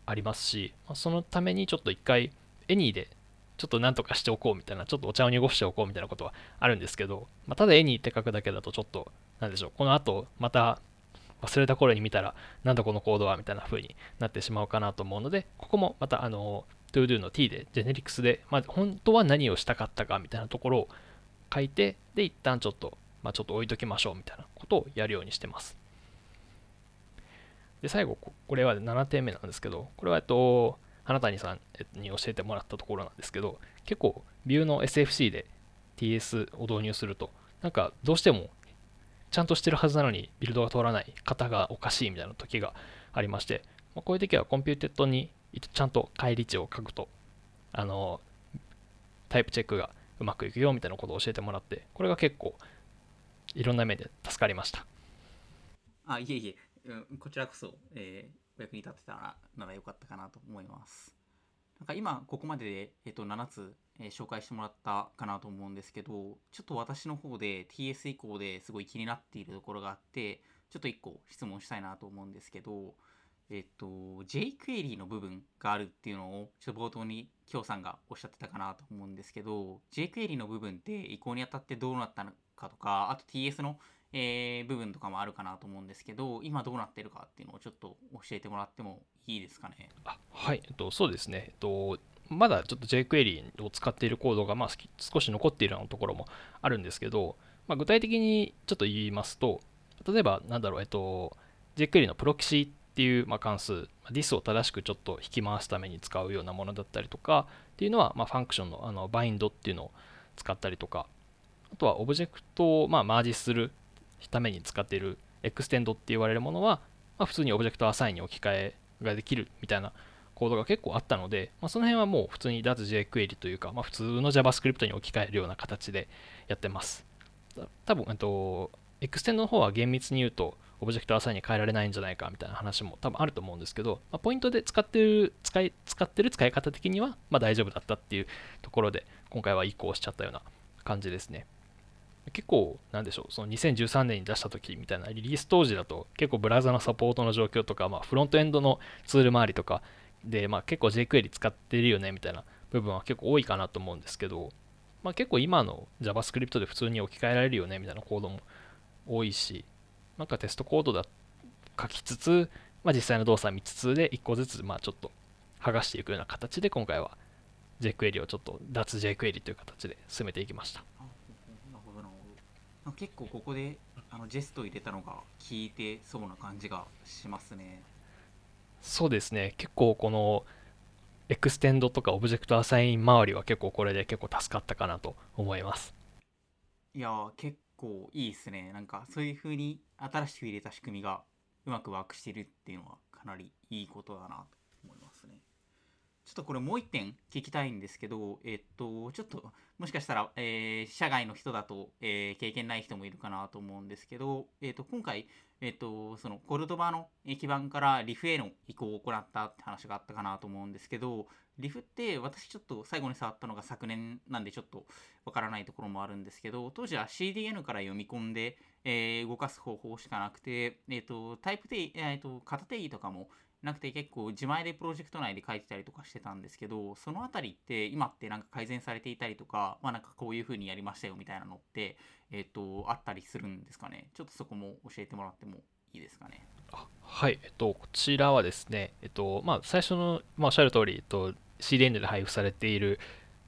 ありますし、そのためにちょっと一回、エニーでちょっとなんとかしておこうみたいな、ちょっとお茶を濁しておこうみたいなことはあるんですけど、まあ、ただエニーって書くだけだとちょっと、なんでしょう、この後また忘れた頃に見たら、なんだこのコードはみたいな風になってしまうかなと思うので、ここもまたあの、todo の t で、ジェネリクスで、まあ、本当は何をしたかったかみたいなところを書いて、で、一旦ちょっと、まあ、ちょっと置いときましょうみたいなことをやるようにしてます。で、最後、これは7点目なんですけど、これは、えっと、花谷さんに教えてもらったところなんですけど、結構、 Vue の SFC で TS を導入すると、なんか、どうしても、ちゃんとしてるはずなのに、ビルドが通らない、型がおかしいみたいな時がありまして、まあ、こういう時は computed にちゃんと返り値を書くと、あの、タイプチェックがうまくいくよみたいなことを教えてもらって、これが結構いろんな面で助かりました。あ、いえいえ、うん、こちらこそ、えー、お役に立てたらならよかったかなと思います。なんか今、ここまでで、えっと、7つ、えー、紹介してもらったかなと思うんですけど、ちょっと私の方で TS 以降ですごい気になっているところがあって、ちょっと1個質問したいなと思うんですけど、えっと、jQuery の部分があるっていうのを、ちょっと冒頭に京さんがおっしゃってたかなと思うんですけど、jQuery の部分って移行にあたってどうなったのかとか、あと TS の、えー、部分とかもあるかなと思うんですけど、今どうなってるかっていうのをちょっと教えてもらってもいいですかね？あはい、えっと、そうですね。えっとまだちょっと jQuery を使っているコードがまあ少し残っているようなところもあるんですけど、まあ、具体的にちょっと言いますと、例えば、なんだろう、えっと、jQuery の proxy っていう、ま、関数 this を正しくちょっと引き回すために使うようなものだったりとかっていうのは、まあ、 function のあの bind っていうのを使ったりとかあとはオブジェクトをまあマージするために使っている extend って言われるものは、まあ、普通に Object.assign に置き換えができるみたいなコードが結構あったので、まあ、その辺はもう普通に 脱 jQuery というか、まあ、普通の JavaScript に置き換えるような形でやってます。多分、えっと、 extend の方は厳密に言うと、 Object.assign に変えられないんじゃないかみたいな話も多分あると思うんですけど、まあ、ポイントで使ってる使い使ってる使い方的には、まあ、大丈夫だったっていうところで今回は移行しちゃったような感じですね。結構、なんでしょう、その2013年に出した時みたいなリリース当時だと結構ブラウザのサポートの状況とか、まあ、フロントエンドのツール周りとかで、まあ、結構 jQuery 使ってるよねみたいな部分は結構多いかなと思うんですけど、まあ、結構今の JavaScript で普通に置き換えられるよねみたいなコードも多いし、なんかテストコードだ書きつつ、まあ、実際の動作見つつで1個ずつまあちょっと剥がしていくような形で今回は jQuery をちょっと脱 jQuery という形で進めていきました。なるほどなるほど結構ここであの Jest 入れたのが効いてそうな感じがしますね。そうですね結構この extend とか Object.assign 周りは結構これで結構助かったかなと思いますいや結構いいですね。なんかそういう風に新しく入れた仕組みがうまくワークしてるっていうのはかなりいいことだなと。ちょっとこれもう一点聞きたいんですけどえっとちょっともしかしたら、えー、社外の人だと、えー、経験ない人もいるかなと思うんですけど、えっと今回えっ、と、そのコルドバの基盤からリフへの移行を行ったって話があったかなと思うんですけど、リフって私ちょっと最後に触ったのが昨年なんでちょっとわからないところもあるんですけど、当時は CDN から読み込んで、えー、動かす方法しかなくて、えっ、と、タイプ定、えっ、と、型定義とかもなくて結構自前でプロジェクト内で書いてたりとかしてたんですけど、そのあたりって今ってなんか改善されていたりとか、まあなんかこういう風にやりましたよみたいなのって、えっ、と、あったりするんですかね？ちょっとそこも教えてもらってもいいですかね？はい、えっと、こちらはですね、えっと、まあ、最初の、まあ、おっしゃる通り、えっと、CDN で配布されている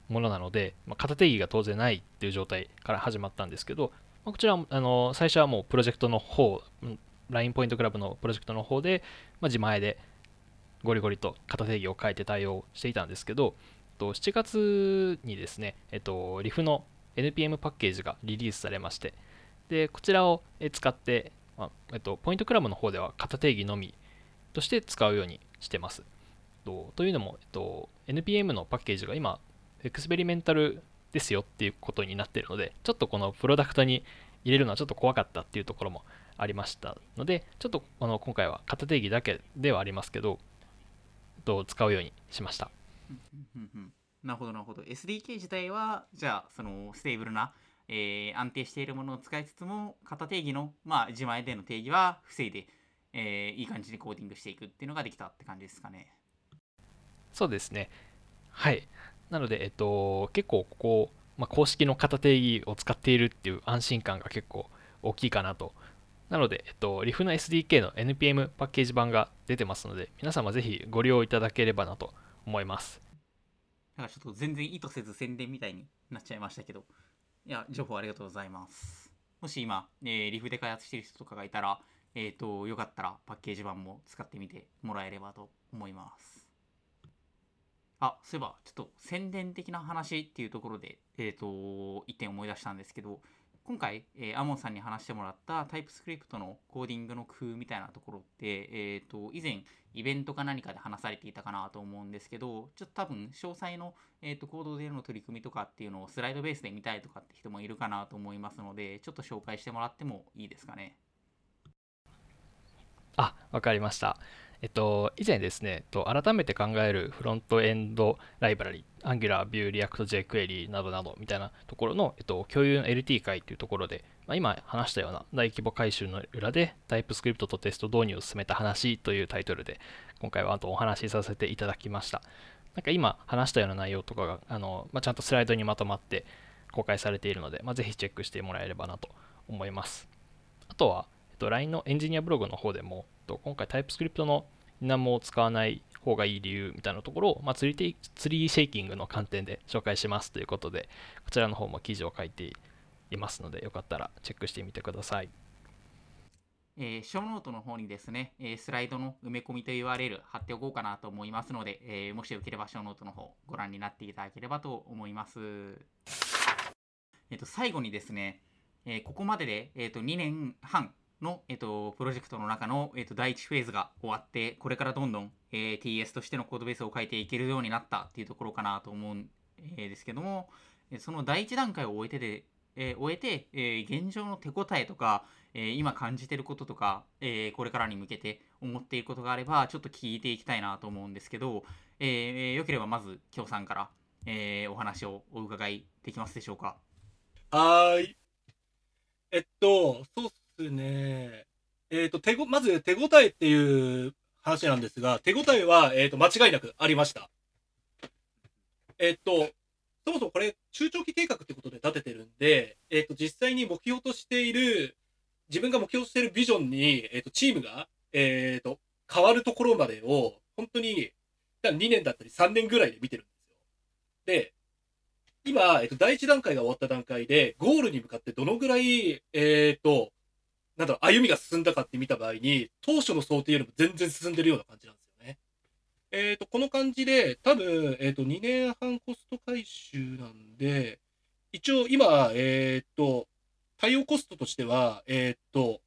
ものなので、まあ、型定義が当然ないっていう状態から始まったんですけど、まあ、こちらあの最初はもうプロジェクトの方、LINE ポイントクラブのプロジェクトの方で、まあ、自前でゴリゴリと型定義を変えて対応していたんですけど、7月にですね、えっと、リフの NPM パッケージがリリースされまして、でこちらを使って、まあえっと、ポイントクラブの方では型定義のみとして使うようにしてます。とというのも、えっと、NPM のパッケージが今、エクスペリメンタルですよっていうことになっているので、ちょっとこのプロダクトに入れるのはちょっと怖かったっていうところもありましたので、ちょっとあの今回は型定義だけではありますけど、と使うようにしました。なるほどなるほど。SDK 自体は、じゃあ、その stable なえー、安定しているものを使いつつも型定義の、まあ、自前での定義は防いで、えー、いい感じにコーディングしていくっていうのができたって感じですかね。そうですね。はい。なので、えっと、結構ここ、まあ、公式の型定義を使っているっていう安心感が結構大きいかなと。なので、えっと、リフの SDK の NPM パッケージ版が出てますので、皆様ぜひご利用いただければなと思います。なんかちょっと全然意図せず宣伝みたいになっちゃいましたけど、いや、情報ありがとうございます。もし今、えー、リフで開発してる人とかがいたら、えっ、ー、と、よかったらパッケージ版も使ってみてもらえればと思います。あ、そういえば、ちょっと宣伝的な話っていうところで、えっ、ー、と、一点思い出したんですけど、今回、えー、アモンさんに話してもらったタイプスクリプトのコーディングの工夫みたいなところって、えーと、以前イベントか何かで話されていたかなと思うんですけどちょっと多分詳細の、えーと、コードでの取り組みとかっていうのをスライドベースで見たいとかって人もいるかなと思いますのでちょっと紹介してもらってもいいですかね？あわかりました。えっと、以前ですね、と改めて考えるフロントエンドライブラリ、Angular、Vue、React、jQuery などなどみたいなところの、えっと、共有の LT 会というところで、まあ、今話したような大規模改修の裏で TypeScript とテスト導入を進めた話というタイトルで、今回はあとお話しさせていただきました。なんか今話したような内容とかが、あのまあ、ちゃんとスライドにまとまって公開されているので、まあ、ぜひチェックしてもらえればなと思います。あとは、えっと、LINE のエンジニアブログの方でも、と今回 TypeScript の何も使わない方がいい理由みたいなところを、まあ、ツリーツリーシェイキングの観点で紹介しますということで、こちらの方も記事を書いていますので、よかったらチェックしてみてください。えー、ショーノートの方にですね、えー、スライドの埋め込みと URL 貼っておこうかなと思いますので、えー、もしよければショーノートの方ご覧になっていただければと思います。えっ、と、最後にですね、えここまでで、えっと2年半の、えっと、プロジェクトの中の、えっと、第1フェーズが終わって、これからどんどん、え TS としてのコードベースを書いていけるようになったっていうところかなと思うんですけども、その第1段階を終えてで、え、終えて、え、現状の手応えとか、え、今感じてることとか、えこれからに向けて思っていることがあれば、ちょっと聞いていきたいなと思うんですけど、えよければまず、京さんから、えお話をお伺いできますでしょうか？はい。えっと、そうっすね。えっと、手ご、まず手応えっていう話なんですが、手応えは、えっと、間違いなくありました。えっと、そもそもこれ、中長期計画ってことで立ててるんで、えっ、と、実際に目標としている、自分が目標としているビジョンに、えっ、と、チームが、えっ、と、変わるところまでを、本当に、2年だったり3年ぐらいで見てるんですよ。で、今、えっ、と、第一段階が終わった段階で、ゴールに向かってどのぐらい、えっ、と、なんだろう、歩みが進んだかって見た場合に、当初の想定よりも全然進んでるような感じなんですよねえっ、ー、と、この感じで、多分、えっ、ー、と、2年半コスト回収なんで、一応今、えっ、ー、と、対応コストとしては、えっと、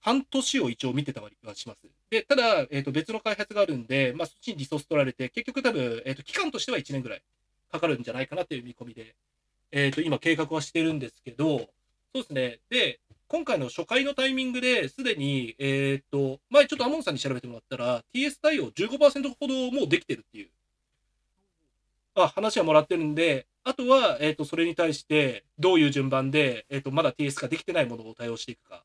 半年を一応見てたりはします。で、ただ、えっと、別の開発があるんで、まあ、そっちにリソース取られて、結局多分、えっと、期間としては1年ぐらいかかるんじゃないかなっていう見込みで、えっと、今計画はしてるんですけど、そうですね。で、今回の初回のタイミングですでに、えー、っと、前ちょっとアモンさんに調べてもらったら、TS 対応15%ほどもうできてるっていう、あ、話はもらってるんで、あとは、えー、っと、それに対して、どういう順番で、えー、っと、まだ TS ができてないものを対応していくか。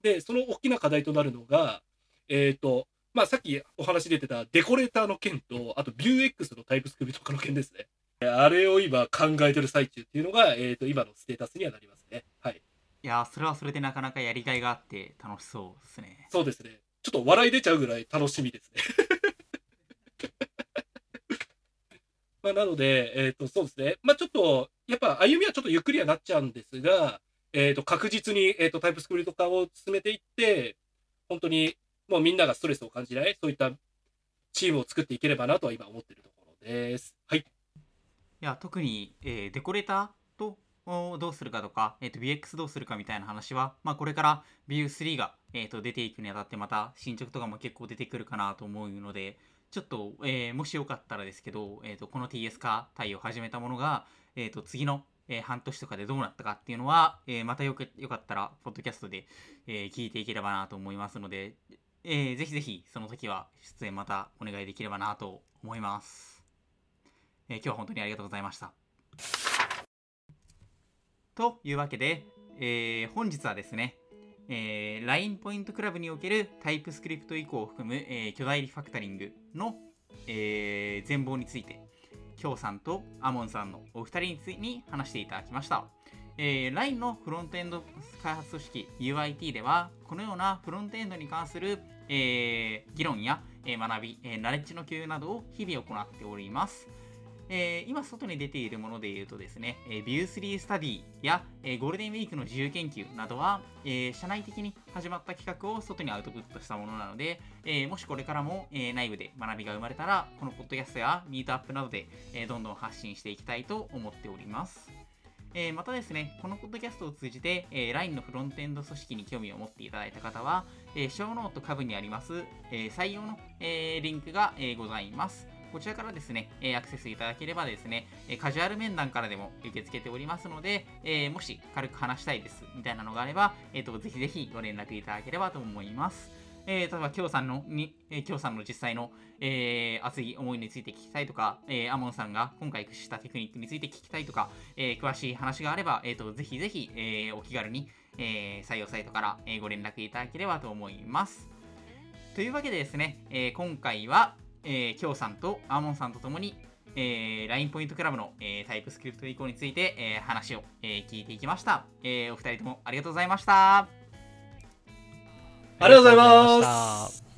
で、その大きな課題となるのが、えっと、まあ、さっきお話出てたデコレーターの件と、あと Vuex のタイプスクリプト化の件ですね。あれを今考えてる最中っていうのが、えっ、と、今のステータスにはなりますね。はい。いやそれはそれでなかなかやりがいがあって楽しそうですねそうですねちょっと笑い出ちゃうぐらい楽しみですね まあなので、えっ、ー、とそうですねまあちょっとやっぱ歩みはちょっとゆっくりはなっちゃうんですが、えっ、ー、と確実に、えーと、タイプスクリプト化を進めていって本当にもうみんながストレスを感じないそういったチームを作っていければなとは今思ってるところです。はい。いや特に、えー、デコレータをどうするかとか、えー、と BX どうするかみたいな話は、まあ、これから View3 が、えー、と出ていくにあたってまた進捗とかも結構出てくるかなと思うので、ちょっと、えー、もしよかったらですけど、えー、とこの TS 化対応を始めたものが、えー、と次の、えー、半年とかでどうなったかっていうのは、えー、またよよかったら、ポッドキャストで、えー、聞いていければなと思いますので、えー、ぜひぜひその時は出演またお願いできればなと思います。えー、今日は本当にありがとうございました。というわけで、えー、本日はですね、えー、LINE ポイントクラブにおけるタイプスクリプト移行を含む、えー、巨大リファクタリングの、えー、全貌について、きょうさんとアモンさんのお二人についに話していただきました。えー、LINE のフロントエンド開発組織 UIT では、このようなフロントエンドに関する、えー、議論や、えー、学び、えー、ナレッジの共有などを日々行っております。えー、今外に出ているもので言うとですね、えー、View3 スタディや、えー、ゴールデンウィークの自由研究などは、えー、社内的に始まった企画を外にアウトプットしたものなので、えー、もしこれからも、えー、内部で学びが生まれたら、このポッドキャストやミートアップなどで、えー、どんどん発信していきたいと思っております。えー、またですね、このポッドキャストを通じて、えー、LINE のフロントエンド組織に興味を持っていただいた方は、えー、ショーノート下部にあります、えー、採用の、えー、リンクが、えー、ございます。こちらからですね、えアクセスいただければですね、えカジュアル面談からでも受け付けておりますので、えもし軽く話したいですみたいなのがあれば、えーと、ぜひぜひご連絡いただければと思います。えー、例えば、きょうさんの、に、え、きょうさんの実際の、えー、熱い思いについて聞きたいとか、えー、アモンさんが今回駆使したテクニックについて聞きたいとか、えー、詳しい話があれば、えーと、ぜひぜひ、えー、お気軽に、えー、採用サイトから、えー、ご連絡いただければと思います。というわけでですね、えー、今回は、えー、きょうさんとアーモンさんとともに、えー、LINE ポイントクラブの、えー、タイプスクリプト移行について、えー、話を、えー、聞いていきました、えー。お二人ともありがとうございました。ありがとうございます。